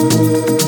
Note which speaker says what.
Speaker 1: Música